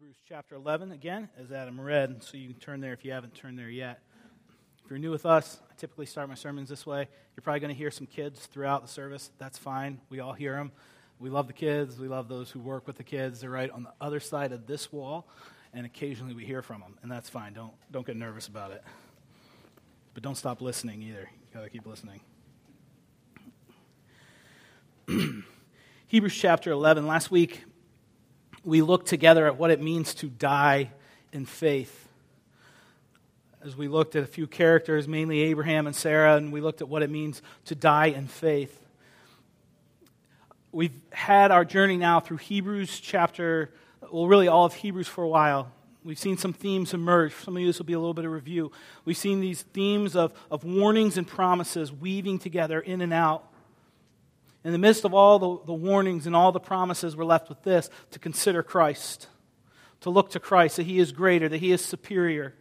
Hebrews chapter 11 again, as Adam read, so you can turn there if you haven't turned there yet. If you're new with us, I typically start my sermons this way. You're probably going to hear some kids throughout the service. That's fine. We all hear them. We love the kids. We love those who work with the kids. They're right on the other side of this wall, and occasionally we hear from them, and that's fine. Don't, don't get nervous about it. But don't stop listening either. You got to keep listening. Hebrews chapter 11. Last week, we looked together at what it means to die in faith. As we looked at a few characters, mainly Abraham and Sarah, and we looked at what it means to die in faith. We've had our journey now through Hebrews chapter, well, really all of Hebrews for a while. We've seen some themes emerge. Some of you, this will be a little bit of review. We've seen these themes of, of warnings and promises weaving together in and out in the midst of all the, the warnings and all the promises, we're left with this to consider Christ, to look to Christ, that He is greater, that He is superior.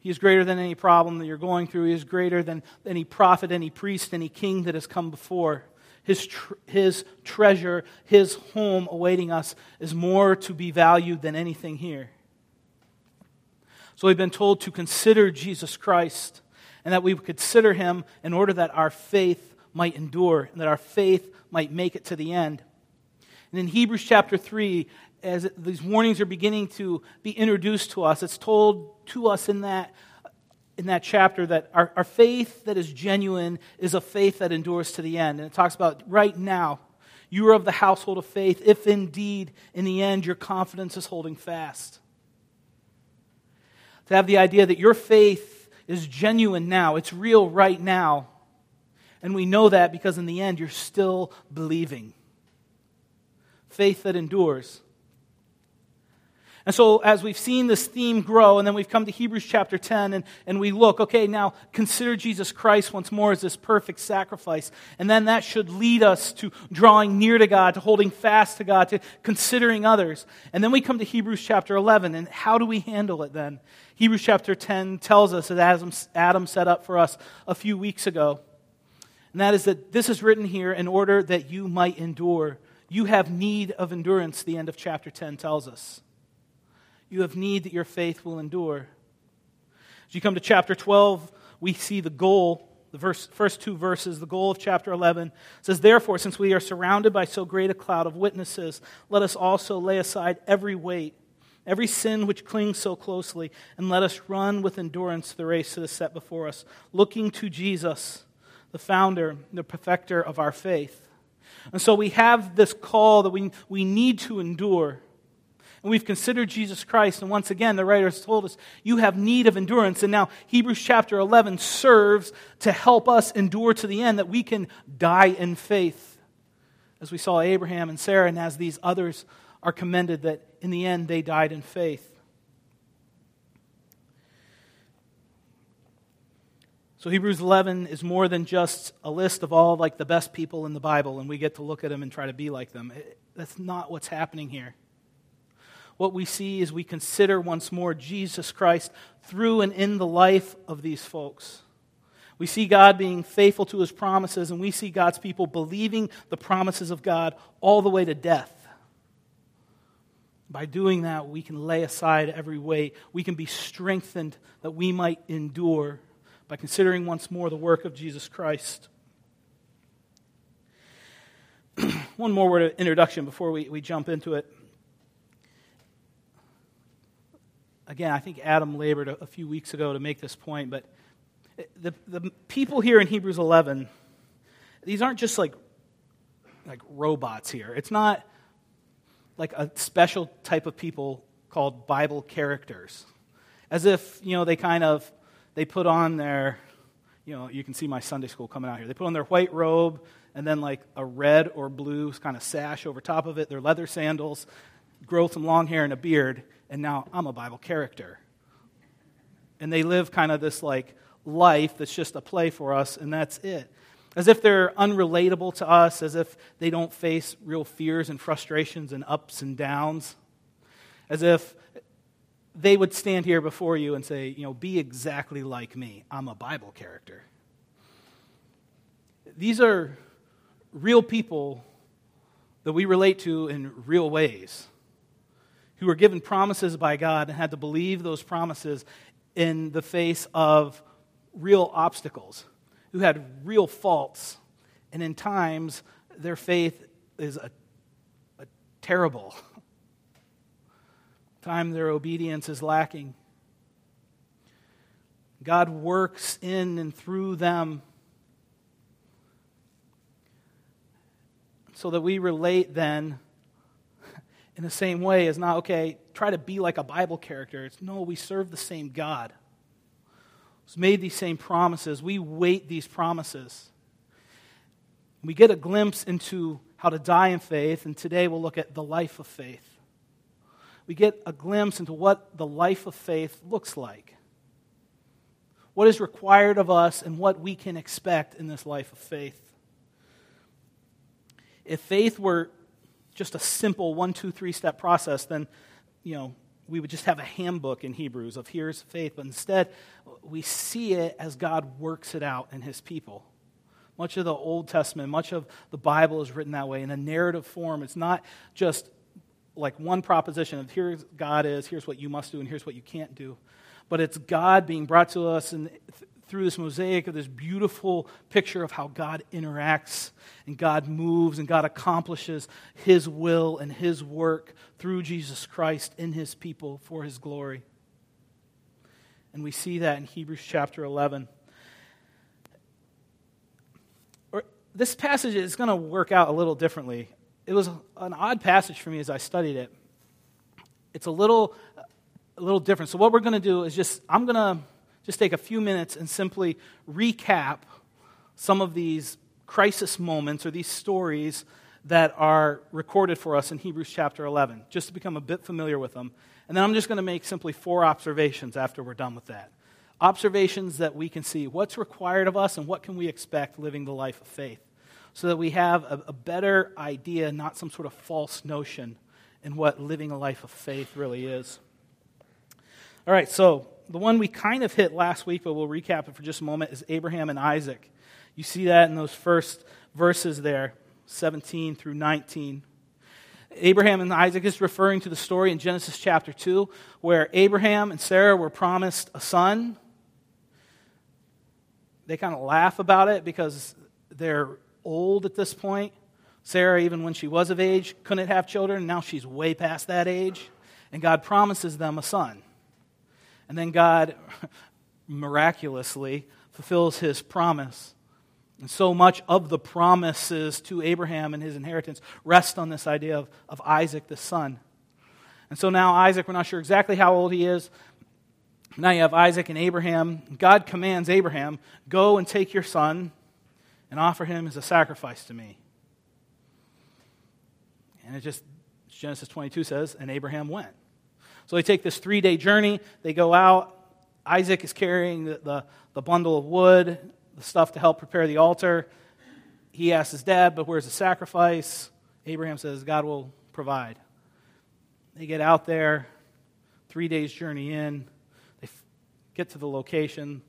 He is greater than any problem that you're going through. He is greater than any prophet, any priest, any king that has come before. His, tr- his treasure, his home awaiting us is more to be valued than anything here. So we've been told to consider Jesus Christ and that we consider him in order that our faith might endure and that our faith might make it to the end. And in Hebrews chapter 3, as these warnings are beginning to be introduced to us, it's told to us in that, in that chapter that our, our faith that is genuine is a faith that endures to the end. And it talks about right now, you are of the household of faith, if indeed in the end your confidence is holding fast. To have the idea that your faith is genuine now, it's real right now and we know that because in the end, you're still believing. Faith that endures. And so, as we've seen this theme grow, and then we've come to Hebrews chapter 10, and, and we look, okay, now consider Jesus Christ once more as this perfect sacrifice. And then that should lead us to drawing near to God, to holding fast to God, to considering others. And then we come to Hebrews chapter 11, and how do we handle it then? Hebrews chapter 10 tells us that Adam, Adam set up for us a few weeks ago. And that is that this is written here in order that you might endure. You have need of endurance, the end of chapter 10 tells us. You have need that your faith will endure. As you come to chapter 12, we see the goal, the verse, first two verses, the goal of chapter 11 says, Therefore, since we are surrounded by so great a cloud of witnesses, let us also lay aside every weight, every sin which clings so closely, and let us run with endurance the race that is set before us, looking to Jesus the founder, the perfecter of our faith. And so we have this call that we, we need to endure. And we've considered Jesus Christ, and once again, the writer has told us, you have need of endurance. And now, Hebrews chapter 11 serves to help us endure to the end, that we can die in faith. As we saw Abraham and Sarah, and as these others are commended, that in the end they died in faith. So Hebrews 11 is more than just a list of all like the best people in the Bible and we get to look at them and try to be like them. It, that's not what's happening here. What we see is we consider once more Jesus Christ through and in the life of these folks. We see God being faithful to his promises, and we see God's people believing the promises of God all the way to death. By doing that, we can lay aside every weight. We can be strengthened that we might endure by considering once more the work of Jesus Christ. One more word of introduction before we, we jump into it. Again, I think Adam labored a, a few weeks ago to make this point, but the, the people here in Hebrews 11, these aren't just like, like robots here. It's not like a special type of people called Bible characters. As if, you know, they kind of they put on their, you know, you can see my Sunday school coming out here. They put on their white robe and then like a red or blue kind of sash over top of it, their leather sandals, grow some long hair and a beard, and now I'm a Bible character. And they live kind of this like life that's just a play for us, and that's it. As if they're unrelatable to us, as if they don't face real fears and frustrations and ups and downs, as if they would stand here before you and say, you know, be exactly like me. I'm a Bible character. These are real people that we relate to in real ways. who were given promises by God and had to believe those promises in the face of real obstacles, who had real faults, and in times their faith is a, a terrible. Time their obedience is lacking. God works in and through them so that we relate then in the same way as not, okay, try to be like a Bible character. It's no, we serve the same God. who's made these same promises. We wait these promises. We get a glimpse into how to die in faith, and today we'll look at the life of faith. We get a glimpse into what the life of faith looks like. What is required of us and what we can expect in this life of faith. If faith were just a simple one, two, three step process, then, you know, we would just have a handbook in Hebrews of here's faith. But instead, we see it as God works it out in his people. Much of the Old Testament, much of the Bible is written that way in a narrative form. It's not just like one proposition of here's God is, here's what you must do, and here's what you can't do. But it's God being brought to us and through this mosaic of this beautiful picture of how God interacts and God moves and God accomplishes His will and His work through Jesus Christ in His people for His glory. And we see that in Hebrews chapter 11. This passage is going to work out a little differently. It was an odd passage for me as I studied it. It's a little, a little different. So, what we're going to do is just, I'm going to just take a few minutes and simply recap some of these crisis moments or these stories that are recorded for us in Hebrews chapter 11, just to become a bit familiar with them. And then I'm just going to make simply four observations after we're done with that. Observations that we can see what's required of us and what can we expect living the life of faith, so that we have a, a better idea, not some sort of false notion, in what living a life of faith really is. All right, so the one we kind of hit last week, but we'll recap it for just a moment, is Abraham and Isaac. You see that in those first verses there, 17 through 19. Abraham and Isaac is referring to the story in Genesis chapter 2, where Abraham and Sarah were promised a son. They kind of laugh about it because they're old at this point. Sarah, even when she was of age, couldn't have children. Now she's way past that age. And God promises them a son. And then God miraculously fulfills his promise. And so much of the promises to Abraham and his inheritance rest on this idea of, of Isaac, the son. And so now, Isaac, we're not sure exactly how old he is. Now you have Isaac and Abraham. God commands Abraham, Go and take your son and offer him as a sacrifice to me. And it just, Genesis 22 says, and Abraham went. So they take this three day journey. They go out. Isaac is carrying the, the, the, bundle of wood, the stuff to help prepare the altar. He asks his dad, But where's the sacrifice? Abraham says, God will provide. They get out there, three days' journey in. They f- get to the location.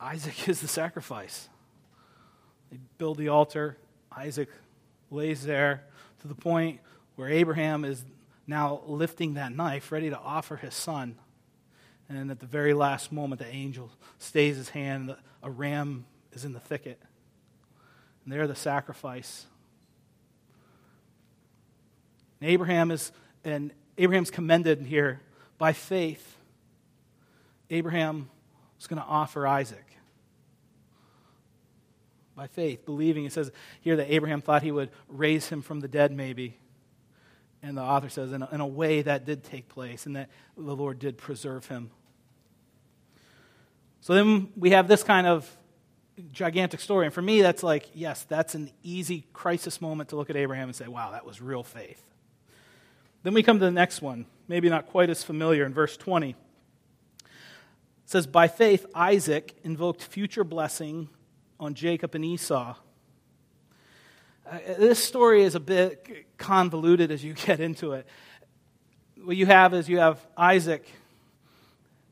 Isaac is the sacrifice. They build the altar. Isaac lays there to the point where Abraham is now lifting that knife, ready to offer his son. And at the very last moment, the angel stays his hand. A ram is in the thicket. And there, the sacrifice. And Abraham is, and Abraham's commended here by faith. Abraham was going to offer Isaac. By faith, believing. It says here that Abraham thought he would raise him from the dead, maybe. And the author says, in a, in a way that did take place and that the Lord did preserve him. So then we have this kind of gigantic story. And for me, that's like, yes, that's an easy crisis moment to look at Abraham and say, wow, that was real faith. Then we come to the next one, maybe not quite as familiar, in verse 20. It says, By faith, Isaac invoked future blessing on Jacob and Esau. Uh, this story is a bit convoluted as you get into it. What you have is you have Isaac,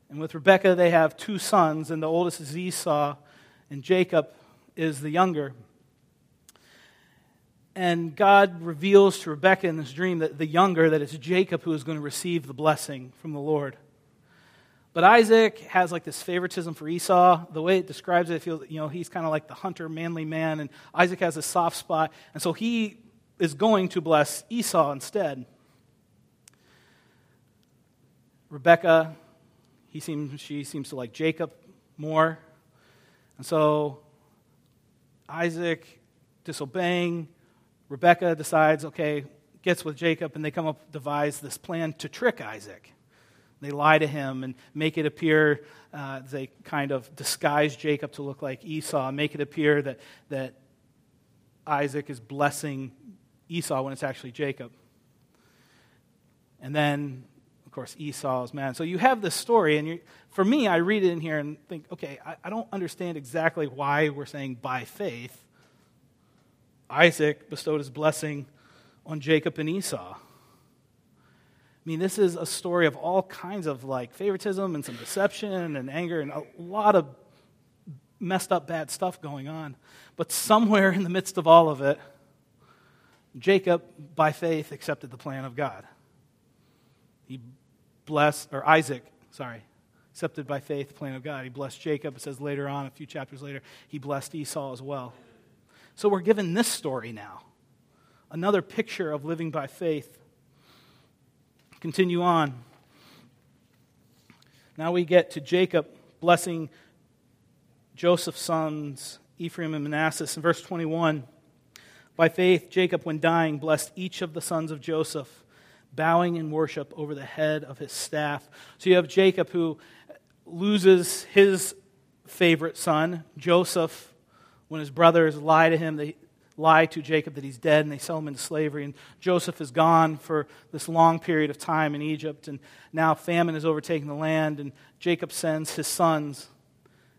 and with Rebekah, they have two sons, and the oldest is Esau, and Jacob is the younger. And God reveals to Rebekah in this dream that the younger, that it's Jacob who is going to receive the blessing from the Lord. But Isaac has like this favoritism for Esau. The way it describes it, it feels, you know, he's kind of like the hunter, manly man, and Isaac has a soft spot. And so he is going to bless Esau instead. Rebecca, he seems, she seems to like Jacob more. And so Isaac disobeying, Rebecca decides, okay, gets with Jacob, and they come up, devise this plan to trick Isaac. They lie to him and make it appear, uh, they kind of disguise Jacob to look like Esau, make it appear that, that Isaac is blessing Esau when it's actually Jacob. And then, of course, Esau is mad. So you have this story, and for me, I read it in here and think, okay, I, I don't understand exactly why we're saying by faith. Isaac bestowed his blessing on Jacob and Esau. I mean, this is a story of all kinds of like favoritism and some deception and anger and a lot of messed up bad stuff going on. But somewhere in the midst of all of it, Jacob, by faith, accepted the plan of God. He blessed, or Isaac, sorry, accepted by faith the plan of God. He blessed Jacob. It says later on, a few chapters later, he blessed Esau as well. So we're given this story now another picture of living by faith Continue on. Now we get to Jacob blessing Joseph's sons, Ephraim and Manasseh. In verse 21, by faith, Jacob, when dying, blessed each of the sons of Joseph, bowing in worship over the head of his staff. So you have Jacob who loses his favorite son, Joseph, when his brothers lie to him. Lie to Jacob that he's dead and they sell him into slavery. And Joseph is gone for this long period of time in Egypt. And now famine has overtaken the land. And Jacob sends his sons,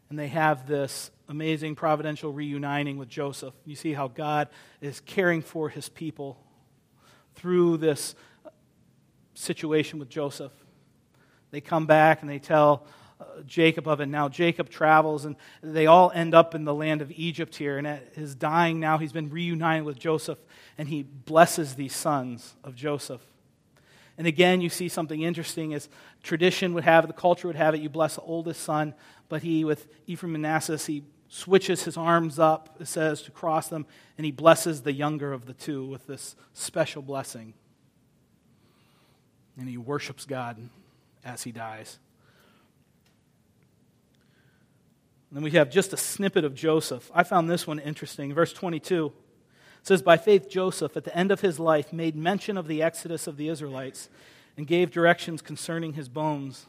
and they have this amazing providential reuniting with Joseph. You see how God is caring for his people through this situation with Joseph. They come back and they tell Jacob of it. Now Jacob travels, and they all end up in the land of Egypt here. And at his dying, now he's been reunited with Joseph, and he blesses these sons of Joseph. And again, you see something interesting as tradition would have it, the culture would have it, you bless the oldest son, but he, with Ephraim and Manasseh, he switches his arms up, it says, to cross them, and he blesses the younger of the two with this special blessing. And he worships God as he dies. And then we have just a snippet of Joseph. I found this one interesting. Verse 22 says, By faith, Joseph, at the end of his life, made mention of the exodus of the Israelites and gave directions concerning his bones.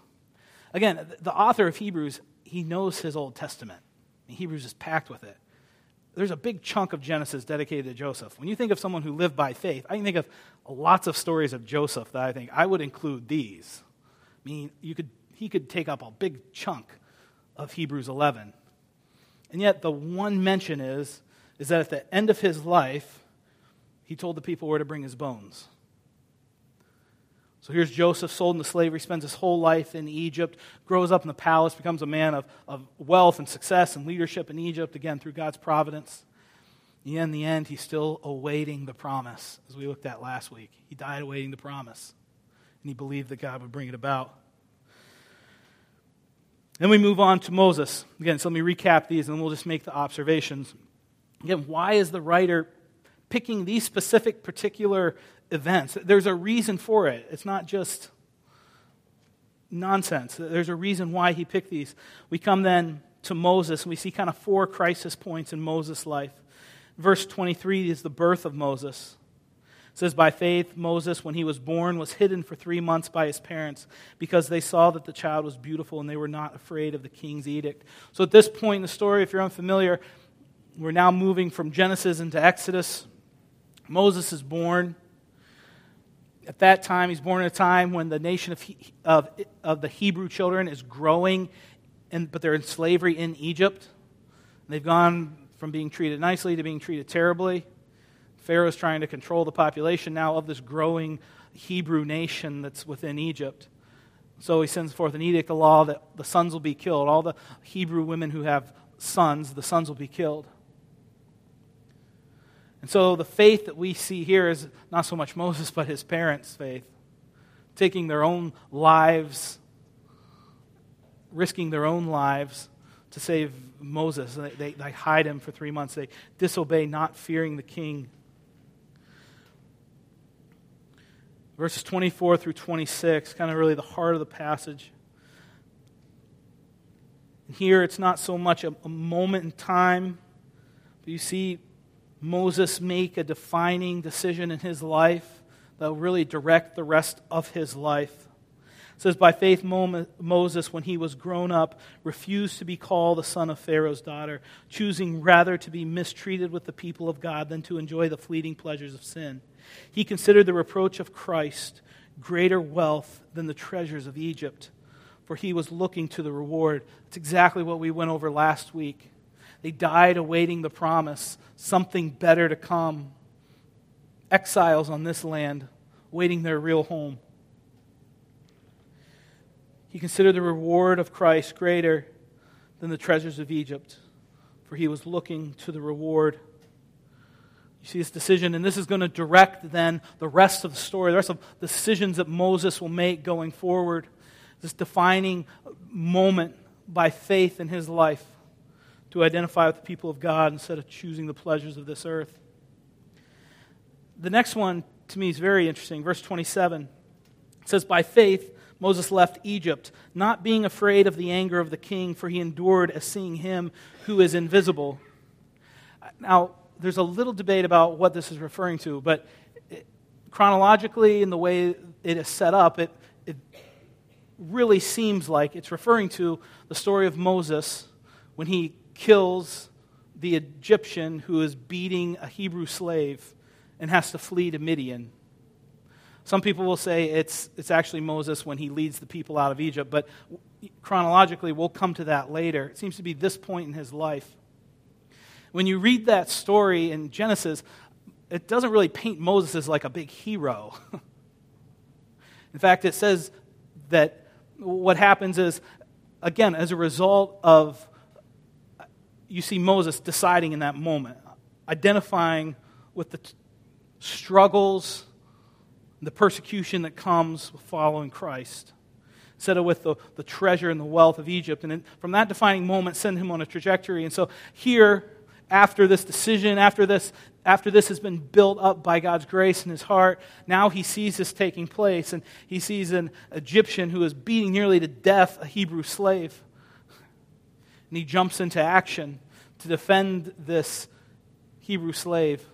Again, the author of Hebrews, he knows his Old Testament. Hebrews is packed with it. There's a big chunk of Genesis dedicated to Joseph. When you think of someone who lived by faith, I can think of lots of stories of Joseph that I think I would include these. I mean, you could, he could take up a big chunk of Hebrews 11. And yet, the one mention is, is that at the end of his life, he told the people where to bring his bones. So here's Joseph, sold into slavery, spends his whole life in Egypt, grows up in the palace, becomes a man of, of wealth and success and leadership in Egypt, again, through God's providence. And in the end, he's still awaiting the promise, as we looked at last week. He died awaiting the promise, and he believed that God would bring it about. Then we move on to Moses. Again, so let me recap these and we'll just make the observations. Again, why is the writer picking these specific particular events? There's a reason for it. It's not just nonsense. There's a reason why he picked these. We come then to Moses and we see kind of four crisis points in Moses' life. Verse 23 is the birth of Moses. It says, By faith, Moses, when he was born, was hidden for three months by his parents because they saw that the child was beautiful and they were not afraid of the king's edict. So at this point in the story, if you're unfamiliar, we're now moving from Genesis into Exodus. Moses is born. At that time, he's born at a time when the nation of, of, of the Hebrew children is growing, and, but they're in slavery in Egypt. They've gone from being treated nicely to being treated terribly. Pharaoh's trying to control the population now of this growing Hebrew nation that's within Egypt. So he sends forth an edict, a law that the sons will be killed. All the Hebrew women who have sons, the sons will be killed. And so the faith that we see here is not so much Moses, but his parents' faith, taking their own lives, risking their own lives to save Moses. They, they, they hide him for three months. They disobey, not fearing the king. Verses 24 through 26, kind of really the heart of the passage. Here, it's not so much a, a moment in time, but you see Moses make a defining decision in his life that will really direct the rest of his life. It says, By faith, Moses, when he was grown up, refused to be called the son of Pharaoh's daughter, choosing rather to be mistreated with the people of God than to enjoy the fleeting pleasures of sin. He considered the reproach of Christ greater wealth than the treasures of Egypt for he was looking to the reward. It's exactly what we went over last week. They died awaiting the promise, something better to come. Exiles on this land, waiting their real home. He considered the reward of Christ greater than the treasures of Egypt, for he was looking to the reward. You see this decision, and this is going to direct then the rest of the story, the rest of the decisions that Moses will make going forward this defining moment by faith in his life to identify with the people of God instead of choosing the pleasures of this earth. The next one to me is very interesting. Verse 27 it says, By faith, Moses left Egypt, not being afraid of the anger of the king, for he endured as seeing him who is invisible. Now, there's a little debate about what this is referring to, but it, chronologically, in the way it is set up, it, it really seems like it's referring to the story of Moses when he kills the Egyptian who is beating a Hebrew slave and has to flee to Midian. Some people will say it's, it's actually Moses when he leads the people out of Egypt, but chronologically, we'll come to that later. It seems to be this point in his life. When you read that story in Genesis, it doesn't really paint Moses as like a big hero. in fact, it says that what happens is, again, as a result of, you see Moses deciding in that moment, identifying with the t- struggles, the persecution that comes with following Christ, instead of with the, the treasure and the wealth of Egypt. And from that defining moment, send him on a trajectory. And so here, after this decision, after this, after this has been built up by God's grace in his heart, now he sees this taking place, and he sees an Egyptian who is beating nearly to death a Hebrew slave. And he jumps into action to defend this Hebrew slave.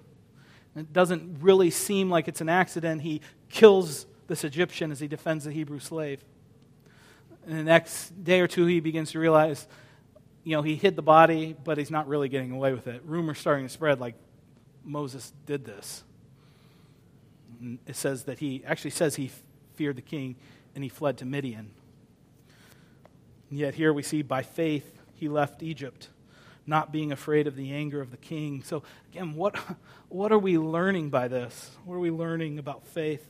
And it doesn't really seem like it's an accident. He kills this Egyptian as he defends the Hebrew slave. And the next day or two, he begins to realize you know, he hid the body, but he's not really getting away with it. Rumors starting to spread like Moses did this. It says that he actually says he feared the king and he fled to Midian. And yet here we see by faith he left Egypt, not being afraid of the anger of the king. So again, what what are we learning by this? What are we learning about faith?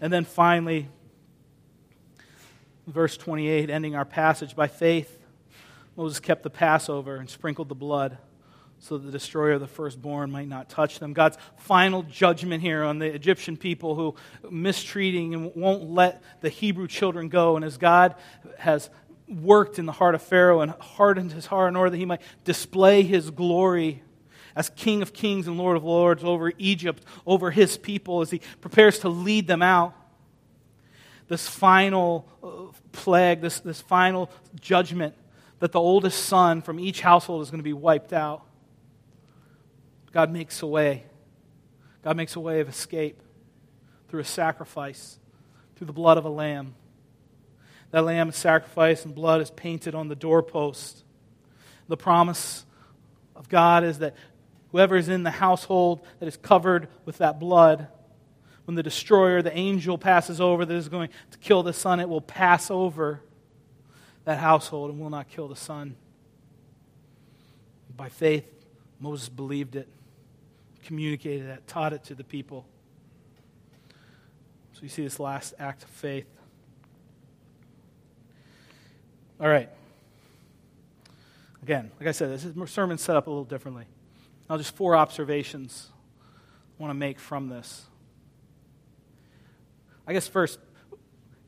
And then finally, verse 28, ending our passage by faith Moses kept the Passover and sprinkled the blood so the destroyer of the firstborn might not touch them. God's final judgment here on the Egyptian people who mistreating and won't let the Hebrew children go. And as God has worked in the heart of Pharaoh and hardened his heart in order that he might display his glory as King of kings and Lord of lords over Egypt, over his people, as he prepares to lead them out. This final uh, plague, this, this final judgment that the oldest son from each household is going to be wiped out. God makes a way. God makes a way of escape through a sacrifice, through the blood of a lamb. That lamb is sacrificed and blood is painted on the doorpost. The promise of God is that whoever is in the household that is covered with that blood, when the destroyer, the angel, passes over that is going to kill the son, it will pass over that household and will not kill the son. By faith, Moses believed it, communicated it, taught it to the people. So you see this last act of faith. All right. Again, like I said, this is sermon set up a little differently. Now, just four observations I want to make from this. I guess first,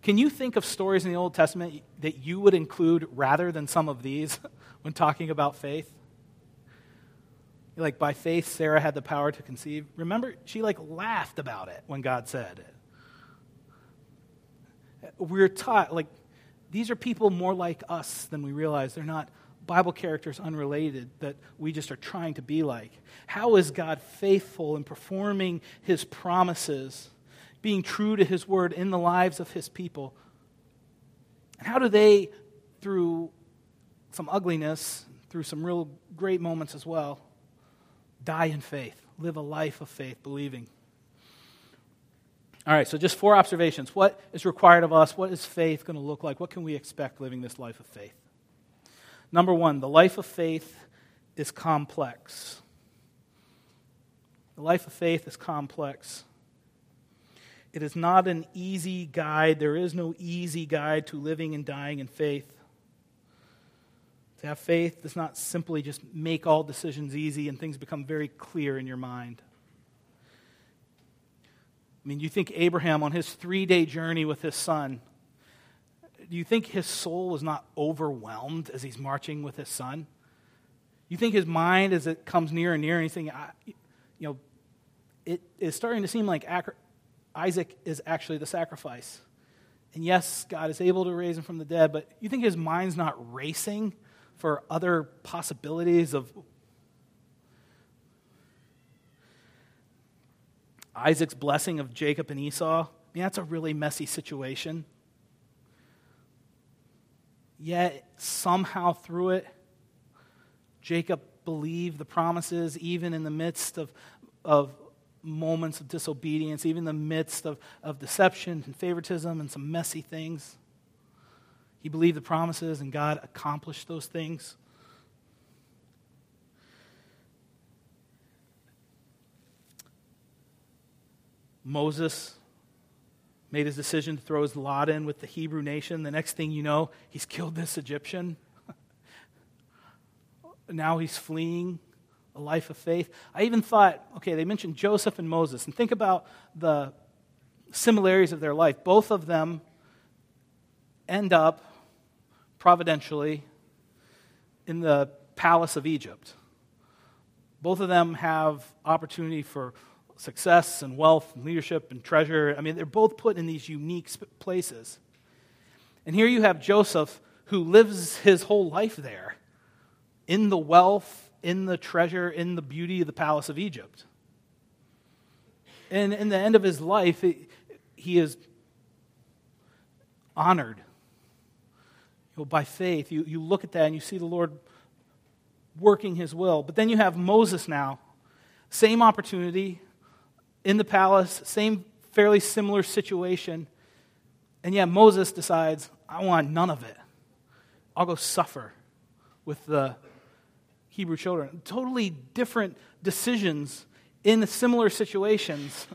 can you think of stories in the Old Testament that you would include rather than some of these when talking about faith? Like by faith, Sarah had the power to conceive. Remember, she like laughed about it when God said it. We're taught like these are people more like us than we realize. They're not Bible characters unrelated that we just are trying to be like. How is God faithful in performing his promises, being true to his word in the lives of his people? And how do they, through some ugliness, through some real great moments as well, die in faith, live a life of faith, believing? All right, so just four observations. What is required of us? What is faith going to look like? What can we expect living this life of faith? Number one, the life of faith is complex. The life of faith is complex. It is not an easy guide. There is no easy guide to living and dying in faith. To have faith does not simply just make all decisions easy and things become very clear in your mind. I mean, you think Abraham on his three day journey with his son, do you think his soul is not overwhelmed as he's marching with his son? You think his mind, as it comes near and near, anything, you know, it is starting to seem like Isaac is actually the sacrifice. And yes, God is able to raise him from the dead, but you think his mind's not racing for other possibilities of Isaac's blessing of Jacob and Esau? I mean, that's a really messy situation. Yet, somehow through it, Jacob believed the promises, even in the midst of, of moments of disobedience, even in the midst of, of deception and favoritism and some messy things. He believed the promises, and God accomplished those things. Moses made his decision to throw his lot in with the Hebrew nation. The next thing you know, he's killed this Egyptian. now he's fleeing a life of faith. I even thought, okay, they mentioned Joseph and Moses, and think about the similarities of their life. Both of them end up providentially in the palace of Egypt. Both of them have opportunity for success and wealth and leadership and treasure. I mean, they're both put in these unique places. And here you have Joseph who lives his whole life there in the wealth, in the treasure, in the beauty of the palace of Egypt. And in the end of his life, he is honored. You know, by faith, you, you look at that and you see the Lord working his will. But then you have Moses now. Same opportunity, in the palace, same fairly similar situation. And yet Moses decides, I want none of it. I'll go suffer with the Hebrew children. Totally different decisions in similar situations,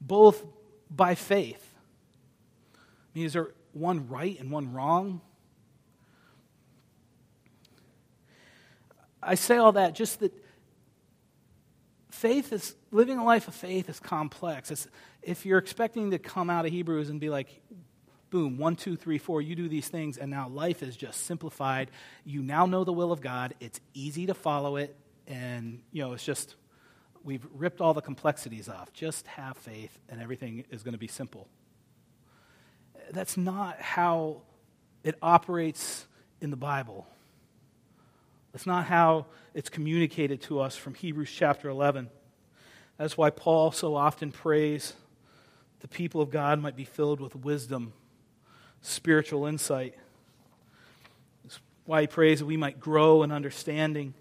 both by faith. I mean, is there one right and one wrong? I say all that just that faith is, living a life of faith is complex. It's, if you're expecting to come out of Hebrews and be like, boom, one, two, three, four, you do these things, and now life is just simplified. You now know the will of God. It's easy to follow it, and, you know, it's just, we've ripped all the complexities off. Just have faith, and everything is going to be simple. That's not how it operates in the Bible. That's not how it's communicated to us from Hebrews chapter 11. That's why Paul so often prays the people of God might be filled with wisdom, spiritual insight. That's why he prays that we might grow in understanding,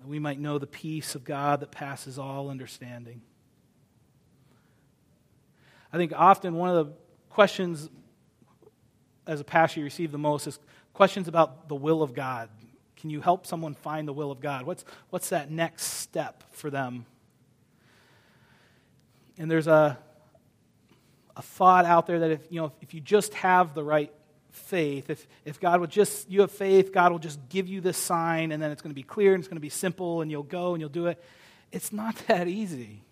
that we might know the peace of God that passes all understanding. I think often one of the questions as a pastor you receive the most is questions about the will of God. Can you help someone find the will of God? What's, what's that next step for them? And there's a, a thought out there that if, you know, if you just have the right faith, if, if God would just, you have faith, God will just give you this sign, and then it's going to be clear and it's going to be simple, and you'll go and you'll do it. it's not that easy.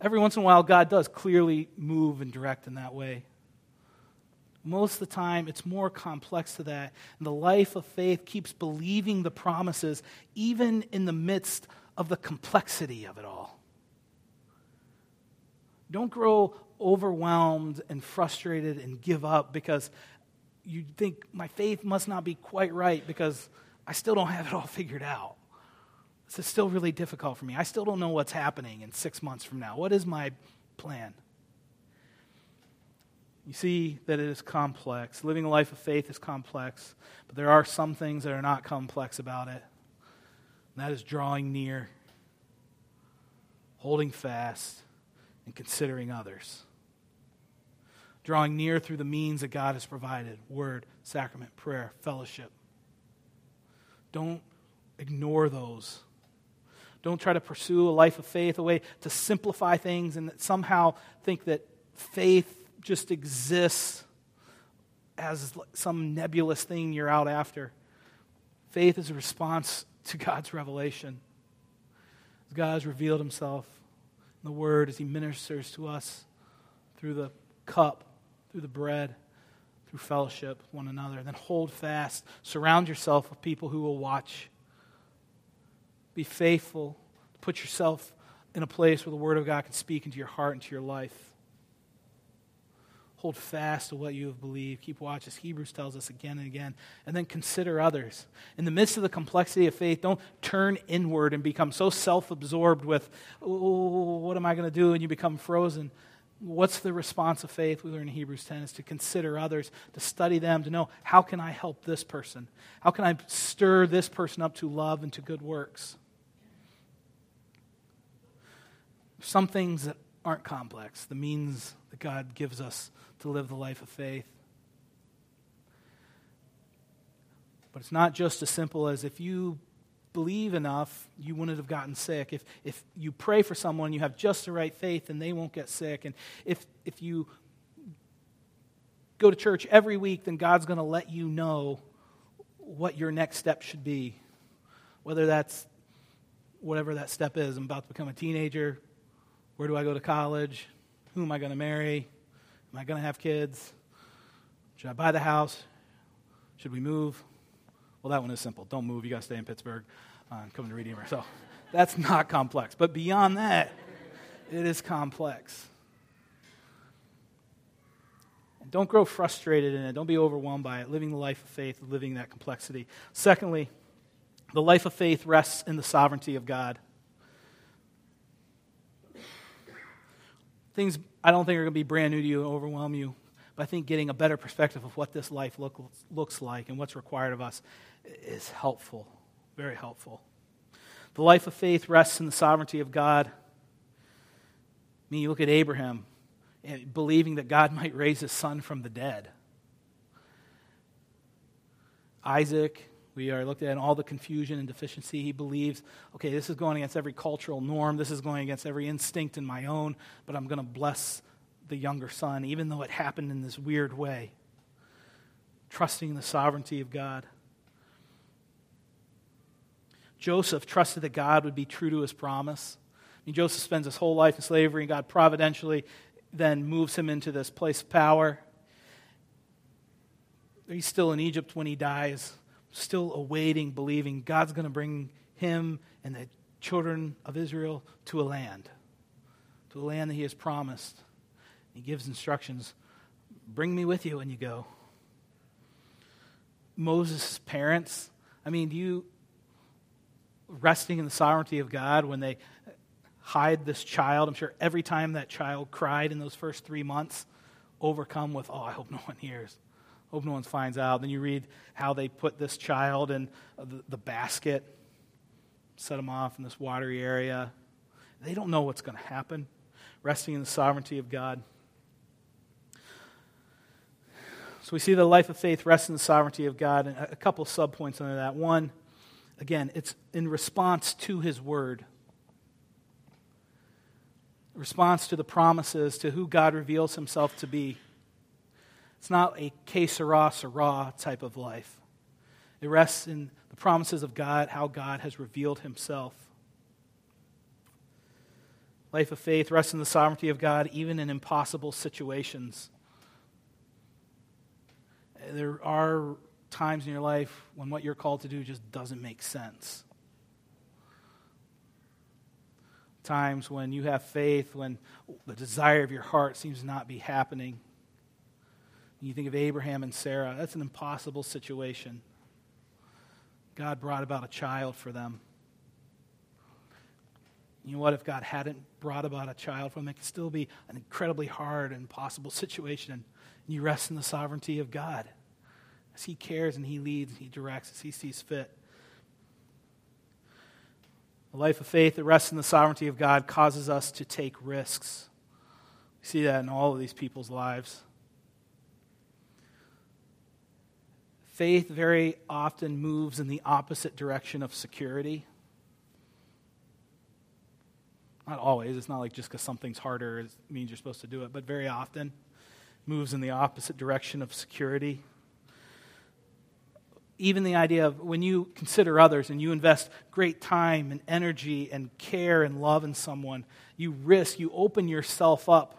Every once in a while, God does clearly move and direct in that way. Most of the time, it's more complex to that. And the life of faith keeps believing the promises, even in the midst of the complexity of it all. Don't grow overwhelmed and frustrated and give up because you think my faith must not be quite right because I still don't have it all figured out. This is still really difficult for me. I still don't know what's happening in six months from now. What is my plan? You see that it is complex. Living a life of faith is complex, but there are some things that are not complex about it. And that is drawing near, holding fast, and considering others. Drawing near through the means that God has provided word, sacrament, prayer, fellowship. Don't ignore those. Don't try to pursue a life of faith, a way to simplify things and somehow think that faith just exists as some nebulous thing you're out after. Faith is a response to God's revelation. God has revealed himself in the Word as he ministers to us through the cup, through the bread, through fellowship with one another. And then hold fast. Surround yourself with people who will watch. Be faithful. Put yourself in a place where the Word of God can speak into your heart and to your life. Hold fast to what you have believed. Keep watch, as Hebrews tells us again and again. And then consider others. In the midst of the complexity of faith, don't turn inward and become so self absorbed with, oh, what am I going to do? And you become frozen. What's the response of faith? We learn in Hebrews 10 is to consider others, to study them, to know how can I help this person? How can I stir this person up to love and to good works? Some things that aren't complex, the means that God gives us to live the life of faith. But it's not just as simple as if you believe enough, you wouldn't have gotten sick. If, if you pray for someone, you have just the right faith, and they won't get sick. And if, if you go to church every week, then God's going to let you know what your next step should be. Whether that's whatever that step is. I'm about to become a teenager. Where do I go to college? Who am I going to marry? Am I going to have kids? Should I buy the house? Should we move? Well, that one is simple. Don't move. You got to stay in Pittsburgh. Uh, coming to Redeemer. So that's not complex. But beyond that, it is complex. And don't grow frustrated in it. Don't be overwhelmed by it. Living the life of faith, living that complexity. Secondly, the life of faith rests in the sovereignty of God. Things I don't think are going to be brand new to you and overwhelm you, but I think getting a better perspective of what this life look, looks like and what's required of us is helpful, very helpful. The life of faith rests in the sovereignty of God. I mean, you look at Abraham, believing that God might raise his son from the dead. Isaac, we are looked at in all the confusion and deficiency. He believes, okay, this is going against every cultural norm. This is going against every instinct in my own, but I'm going to bless the younger son, even though it happened in this weird way. Trusting in the sovereignty of God. Joseph trusted that God would be true to his promise. I mean, Joseph spends his whole life in slavery, and God providentially then moves him into this place of power. He's still in Egypt when he dies still awaiting, believing God's going to bring him and the children of Israel to a land, to a land that he has promised. He gives instructions bring me with you when you go. Moses' parents, I mean, do you, resting in the sovereignty of God when they hide this child, I'm sure every time that child cried in those first three months, overcome with, oh, I hope no one hears. Hope no one finds out. Then you read how they put this child in the, the basket, set him off in this watery area. They don't know what's going to happen, resting in the sovereignty of God. So we see the life of faith rests in the sovereignty of God, and a couple subpoints under that. One, again, it's in response to his word. Response to the promises, to who God reveals himself to be. It's not a que sera, type of life. It rests in the promises of God, how God has revealed himself. Life of faith rests in the sovereignty of God, even in impossible situations. There are times in your life when what you're called to do just doesn't make sense. Times when you have faith, when the desire of your heart seems to not be happening. You think of Abraham and Sarah, that's an impossible situation. God brought about a child for them. You know what? If God hadn't brought about a child for them, it could still be an incredibly hard and impossible situation. And you rest in the sovereignty of God as He cares and He leads and He directs as He sees fit. A life of faith that rests in the sovereignty of God causes us to take risks. We see that in all of these people's lives. Faith very often moves in the opposite direction of security. Not always. It's not like just because something's harder means you're supposed to do it, but very often moves in the opposite direction of security even the idea of when you consider others and you invest great time and energy and care and love in someone, you risk, you open yourself up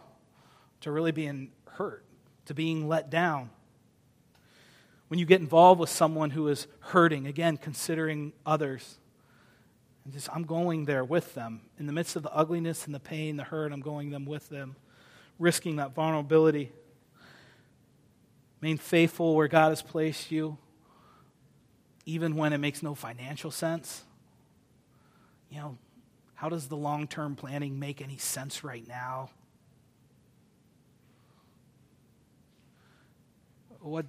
to really being hurt, to being let down. When you get involved with someone who is hurting, again, considering others, and just I'm going there with them. In the midst of the ugliness and the pain, the hurt, I'm going them with them, risking that vulnerability. Remain faithful where God has placed you even when it makes no financial sense? You know, how does the long term planning make any sense right now? What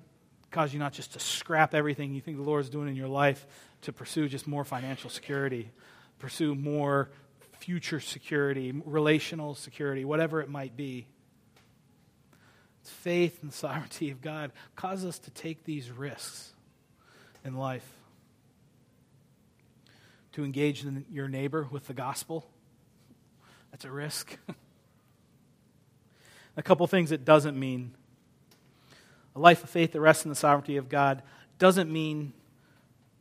caused you not just to scrap everything you think the Lord is doing in your life to pursue just more financial security, pursue more future security, relational security, whatever it might be? Faith and the sovereignty of God cause us to take these risks in life. To engage in your neighbor with the gospel, that's a risk. a couple things it doesn't mean. A life of faith that rests in the sovereignty of God doesn't mean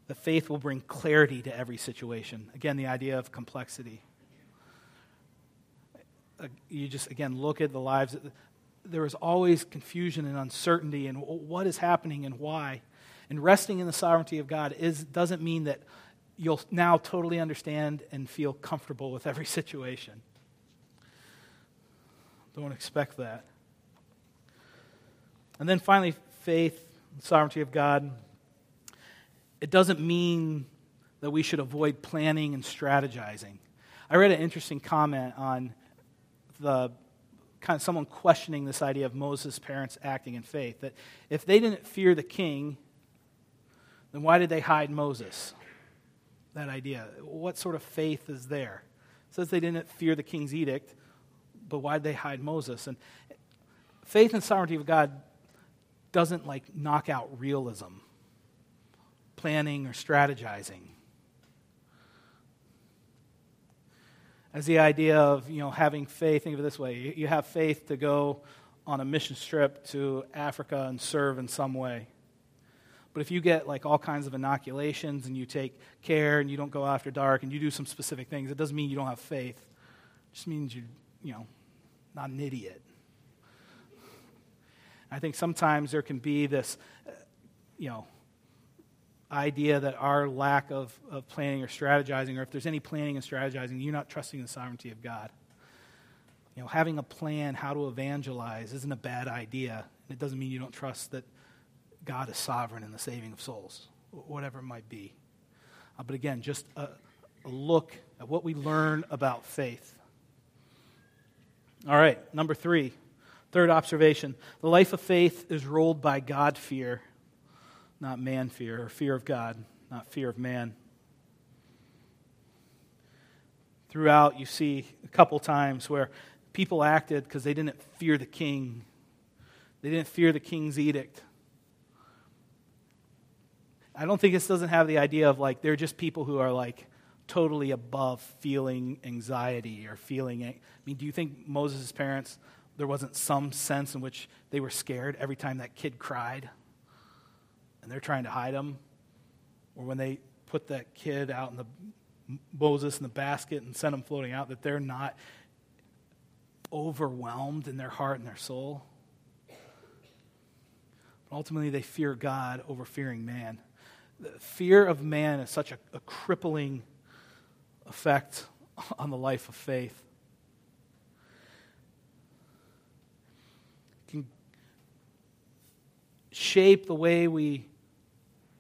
that faith will bring clarity to every situation. Again, the idea of complexity. Uh, you just, again, look at the lives. There is always confusion and uncertainty and what is happening and why. And resting in the sovereignty of God is, doesn't mean that you'll now totally understand and feel comfortable with every situation. Don't expect that. And then finally, faith, sovereignty of God. It doesn't mean that we should avoid planning and strategizing. I read an interesting comment on the kind of someone questioning this idea of Moses' parents acting in faith. That if they didn't fear the king, then why did they hide Moses? That idea. What sort of faith is there? It says they didn't fear the king's edict, but why did they hide Moses? And faith and sovereignty of God doesn't like knock out realism, planning or strategizing. As the idea of you know having faith, think of it this way: you have faith to go on a mission trip to Africa and serve in some way. But if you get like all kinds of inoculations and you take care and you don't go after dark and you do some specific things, it doesn't mean you don't have faith. It just means you're, you know, not an idiot. I think sometimes there can be this, uh, you know, idea that our lack of, of planning or strategizing, or if there's any planning and strategizing, you're not trusting the sovereignty of God. You know, having a plan how to evangelize isn't a bad idea. It doesn't mean you don't trust that God is sovereign in the saving of souls, whatever it might be. Uh, but again, just a, a look at what we learn about faith. All right, number three, third observation. The life of faith is ruled by God fear, not man fear, or fear of God, not fear of man. Throughout, you see a couple times where people acted because they didn't fear the king, they didn't fear the king's edict. I don't think this doesn't have the idea of like they're just people who are like totally above feeling anxiety or feeling. I mean, do you think Moses' parents, there wasn't some sense in which they were scared every time that kid cried and they're trying to hide him? Or when they put that kid out in the Moses in the basket and sent him floating out, that they're not overwhelmed in their heart and their soul. But ultimately, they fear God over fearing man. The fear of man is such a, a crippling effect on the life of faith. It can shape the way we,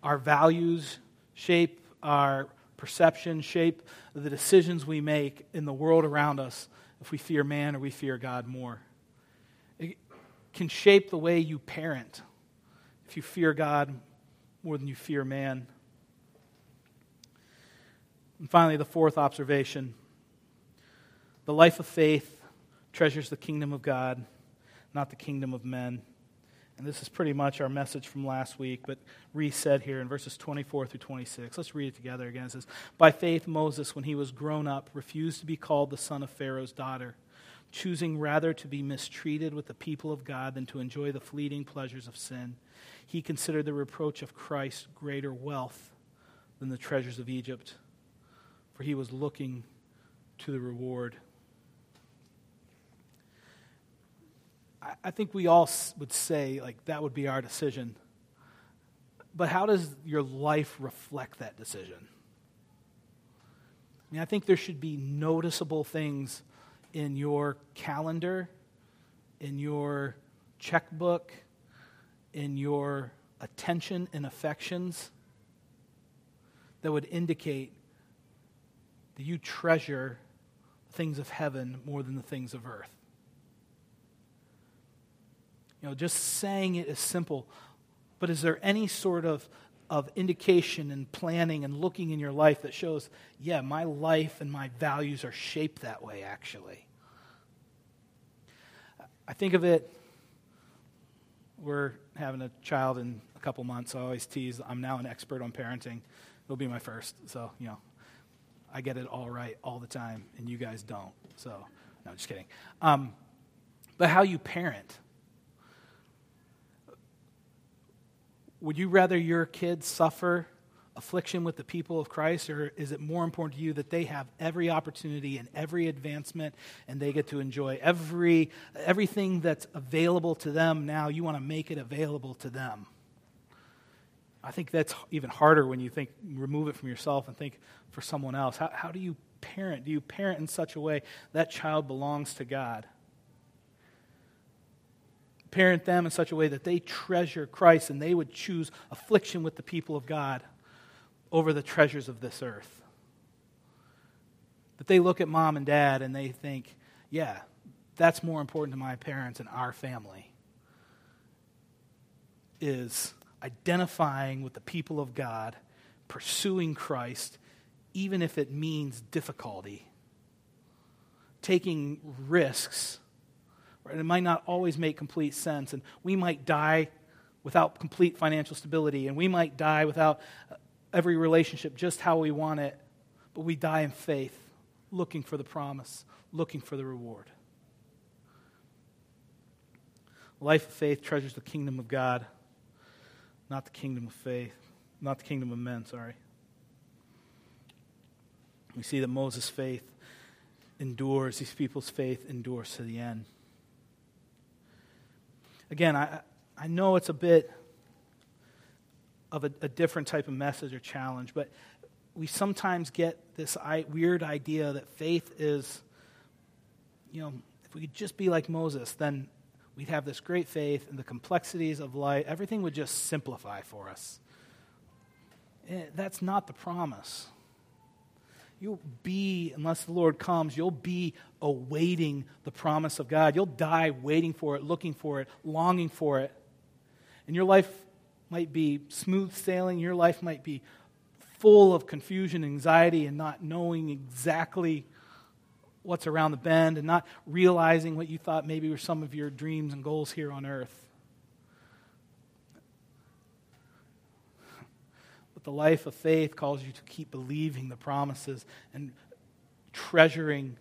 our values, shape our perception, shape the decisions we make in the world around us if we fear man or we fear God more. It can shape the way you parent if you fear God more than you fear man. And finally, the fourth observation the life of faith treasures the kingdom of God, not the kingdom of men. And this is pretty much our message from last week, but reset here in verses 24 through 26. Let's read it together again. It says, By faith, Moses, when he was grown up, refused to be called the son of Pharaoh's daughter, choosing rather to be mistreated with the people of God than to enjoy the fleeting pleasures of sin. He considered the reproach of Christ greater wealth than the treasures of Egypt, for he was looking to the reward. I think we all would say, like, that would be our decision. But how does your life reflect that decision? I mean, I think there should be noticeable things in your calendar, in your checkbook, in your attention and affections that would indicate that you treasure things of heaven more than the things of earth. You know, just saying it is simple, but is there any sort of, of indication and planning and looking in your life that shows, yeah, my life and my values are shaped that way, actually? I think of it, we're having a child in a couple months. I always tease, I'm now an expert on parenting. It'll be my first. So, you know, I get it all right all the time, and you guys don't. So, no, just kidding. Um, but how you parent Would you rather your kids suffer affliction with the people of Christ, or is it more important to you that they have every opportunity and every advancement and they get to enjoy every, everything that's available to them now? You want to make it available to them. I think that's even harder when you think, remove it from yourself and think for someone else. How, how do you parent? Do you parent in such a way that child belongs to God? Parent them in such a way that they treasure Christ and they would choose affliction with the people of God over the treasures of this earth. That they look at mom and dad and they think, yeah, that's more important to my parents and our family. Is identifying with the people of God, pursuing Christ, even if it means difficulty, taking risks Right? It might not always make complete sense, and we might die without complete financial stability, and we might die without uh, every relationship just how we want it, but we die in faith, looking for the promise, looking for the reward. Life of faith treasures the kingdom of God, not the kingdom of faith, not the kingdom of men, sorry. We see that Moses' faith endures, these people's faith endures to the end. Again, I, I know it's a bit of a, a different type of message or challenge, but we sometimes get this weird idea that faith is, you know, if we could just be like Moses, then we'd have this great faith and the complexities of life, everything would just simplify for us. Eh, that's not the promise you'll be, unless the Lord comes, you'll be awaiting the promise of God. You'll die waiting for it, looking for it, longing for it. And your life might be smooth sailing, your life might be full of confusion, anxiety, and not knowing exactly what's around the bend and not realizing what you thought maybe were some of your dreams and goals here on earth. But the life of faith calls you to keep believing the promises and treasuring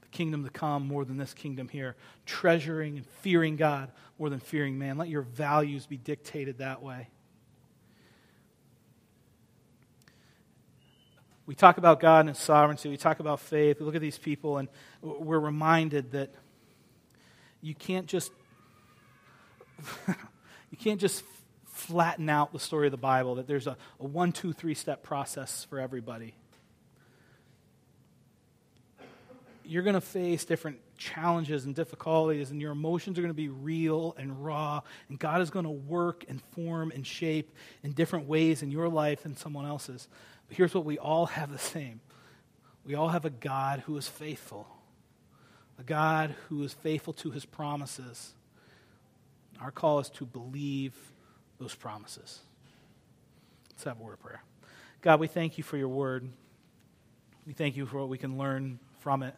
the kingdom to come more than this kingdom here, treasuring and fearing God more than fearing man. Let your values be dictated that way. We talk about God and His sovereignty. We talk about faith. We look at these people, and we're reminded that you can't just you can't just flatten out the story of the Bible, that there's a, a one, two, three step process for everybody. You're going to face different challenges and difficulties, and your emotions are going to be real and raw, and God is going to work and form and shape in different ways in your life and someone else's. But here's what we all have the same we all have a God who is faithful, a God who is faithful to his promises. Our call is to believe those promises. Let's have a word of prayer. God, we thank you for your word. We thank you for what we can learn from it.